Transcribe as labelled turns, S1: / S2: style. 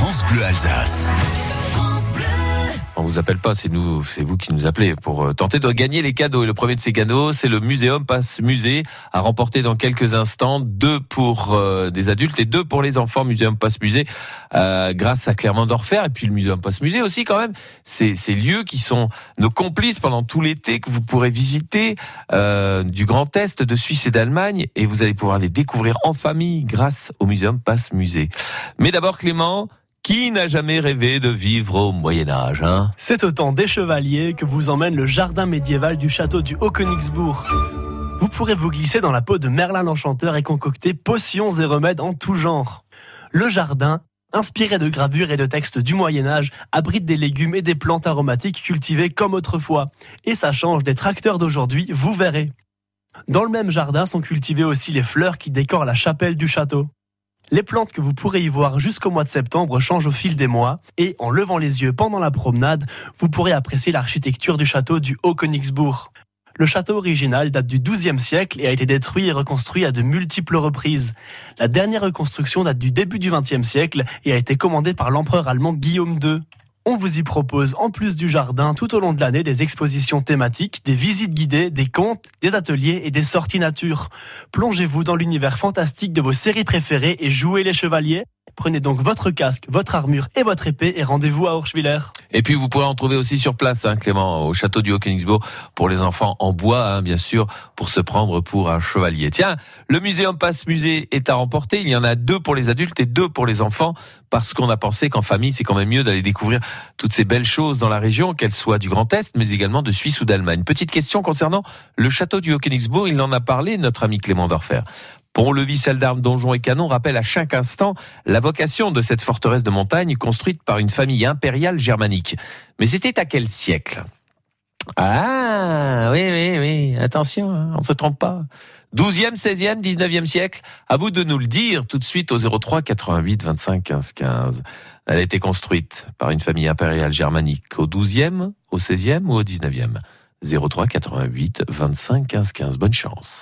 S1: France Bleu Alsace.
S2: On vous appelle pas, c'est nous, c'est vous qui nous appelez pour euh, tenter de gagner les cadeaux. Et le premier de ces cadeaux, c'est le Muséum Passe Musée, à remporter dans quelques instants, deux pour euh, des adultes et deux pour les enfants. Muséum Passe Musée, euh, grâce à Clermont d'Orfer et puis le Muséum Passe Musée aussi quand même. C'est ces lieux qui sont nos complices pendant tout l'été que vous pourrez visiter du Grand Est, de Suisse et d'Allemagne, et vous allez pouvoir les découvrir en famille grâce au Muséum Passe Musée. Mais d'abord, Clément. Qui n'a jamais rêvé de vivre au Moyen Âge hein?
S3: C'est au temps des chevaliers que vous emmène le jardin médiéval du château du Haut-Königsbourg. Vous pourrez vous glisser dans la peau de Merlin l'Enchanteur et concocter potions et remèdes en tout genre. Le jardin, inspiré de gravures et de textes du Moyen Âge, abrite des légumes et des plantes aromatiques cultivées comme autrefois. Et ça change des tracteurs d'aujourd'hui, vous verrez. Dans le même jardin sont cultivées aussi les fleurs qui décorent la chapelle du château. Les plantes que vous pourrez y voir jusqu'au mois de septembre changent au fil des mois et en levant les yeux pendant la promenade, vous pourrez apprécier l'architecture du château du Haut-Königsbourg. Le château original date du XIIe siècle et a été détruit et reconstruit à de multiples reprises. La dernière reconstruction date du début du XXe siècle et a été commandée par l'empereur allemand Guillaume II. On vous y propose, en plus du jardin, tout au long de l'année, des expositions thématiques, des visites guidées, des contes, des ateliers et des sorties nature. Plongez-vous dans l'univers fantastique de vos séries préférées et jouez les chevaliers. Prenez donc votre casque, votre armure et votre épée et rendez-vous à Orschwiller.
S2: Et puis vous pourrez en trouver aussi sur place, hein, Clément, au château du Haut-Königsbourg, pour les enfants en bois, hein, bien sûr, pour se prendre pour un chevalier. Tiens, le Muséum Passe Musée est à remporter. Il y en a deux pour les adultes et deux pour les enfants, parce qu'on a pensé qu'en famille, c'est quand même mieux d'aller découvrir toutes ces belles choses dans la région, qu'elles soient du Grand Est, mais également de Suisse ou d'Allemagne. Petite question concernant le château du Haut-Königsbourg, il en a parlé, notre ami Clément Dorfer. Pont-levis, salle d'armes, donjons et canons rappellent à chaque instant la vocation de cette forteresse de montagne construite par une famille impériale germanique. Mais c'était à quel siècle? Ah, oui, oui, oui, attention, hein, on ne se trompe pas. 12e, 16e, 19e siècle À vous de nous le dire tout de suite au 03 88 25 15 15. Elle a été construite par une famille impériale germanique au 12e, au 16e ou au 19e 03 88 25 15 15. Bonne chance.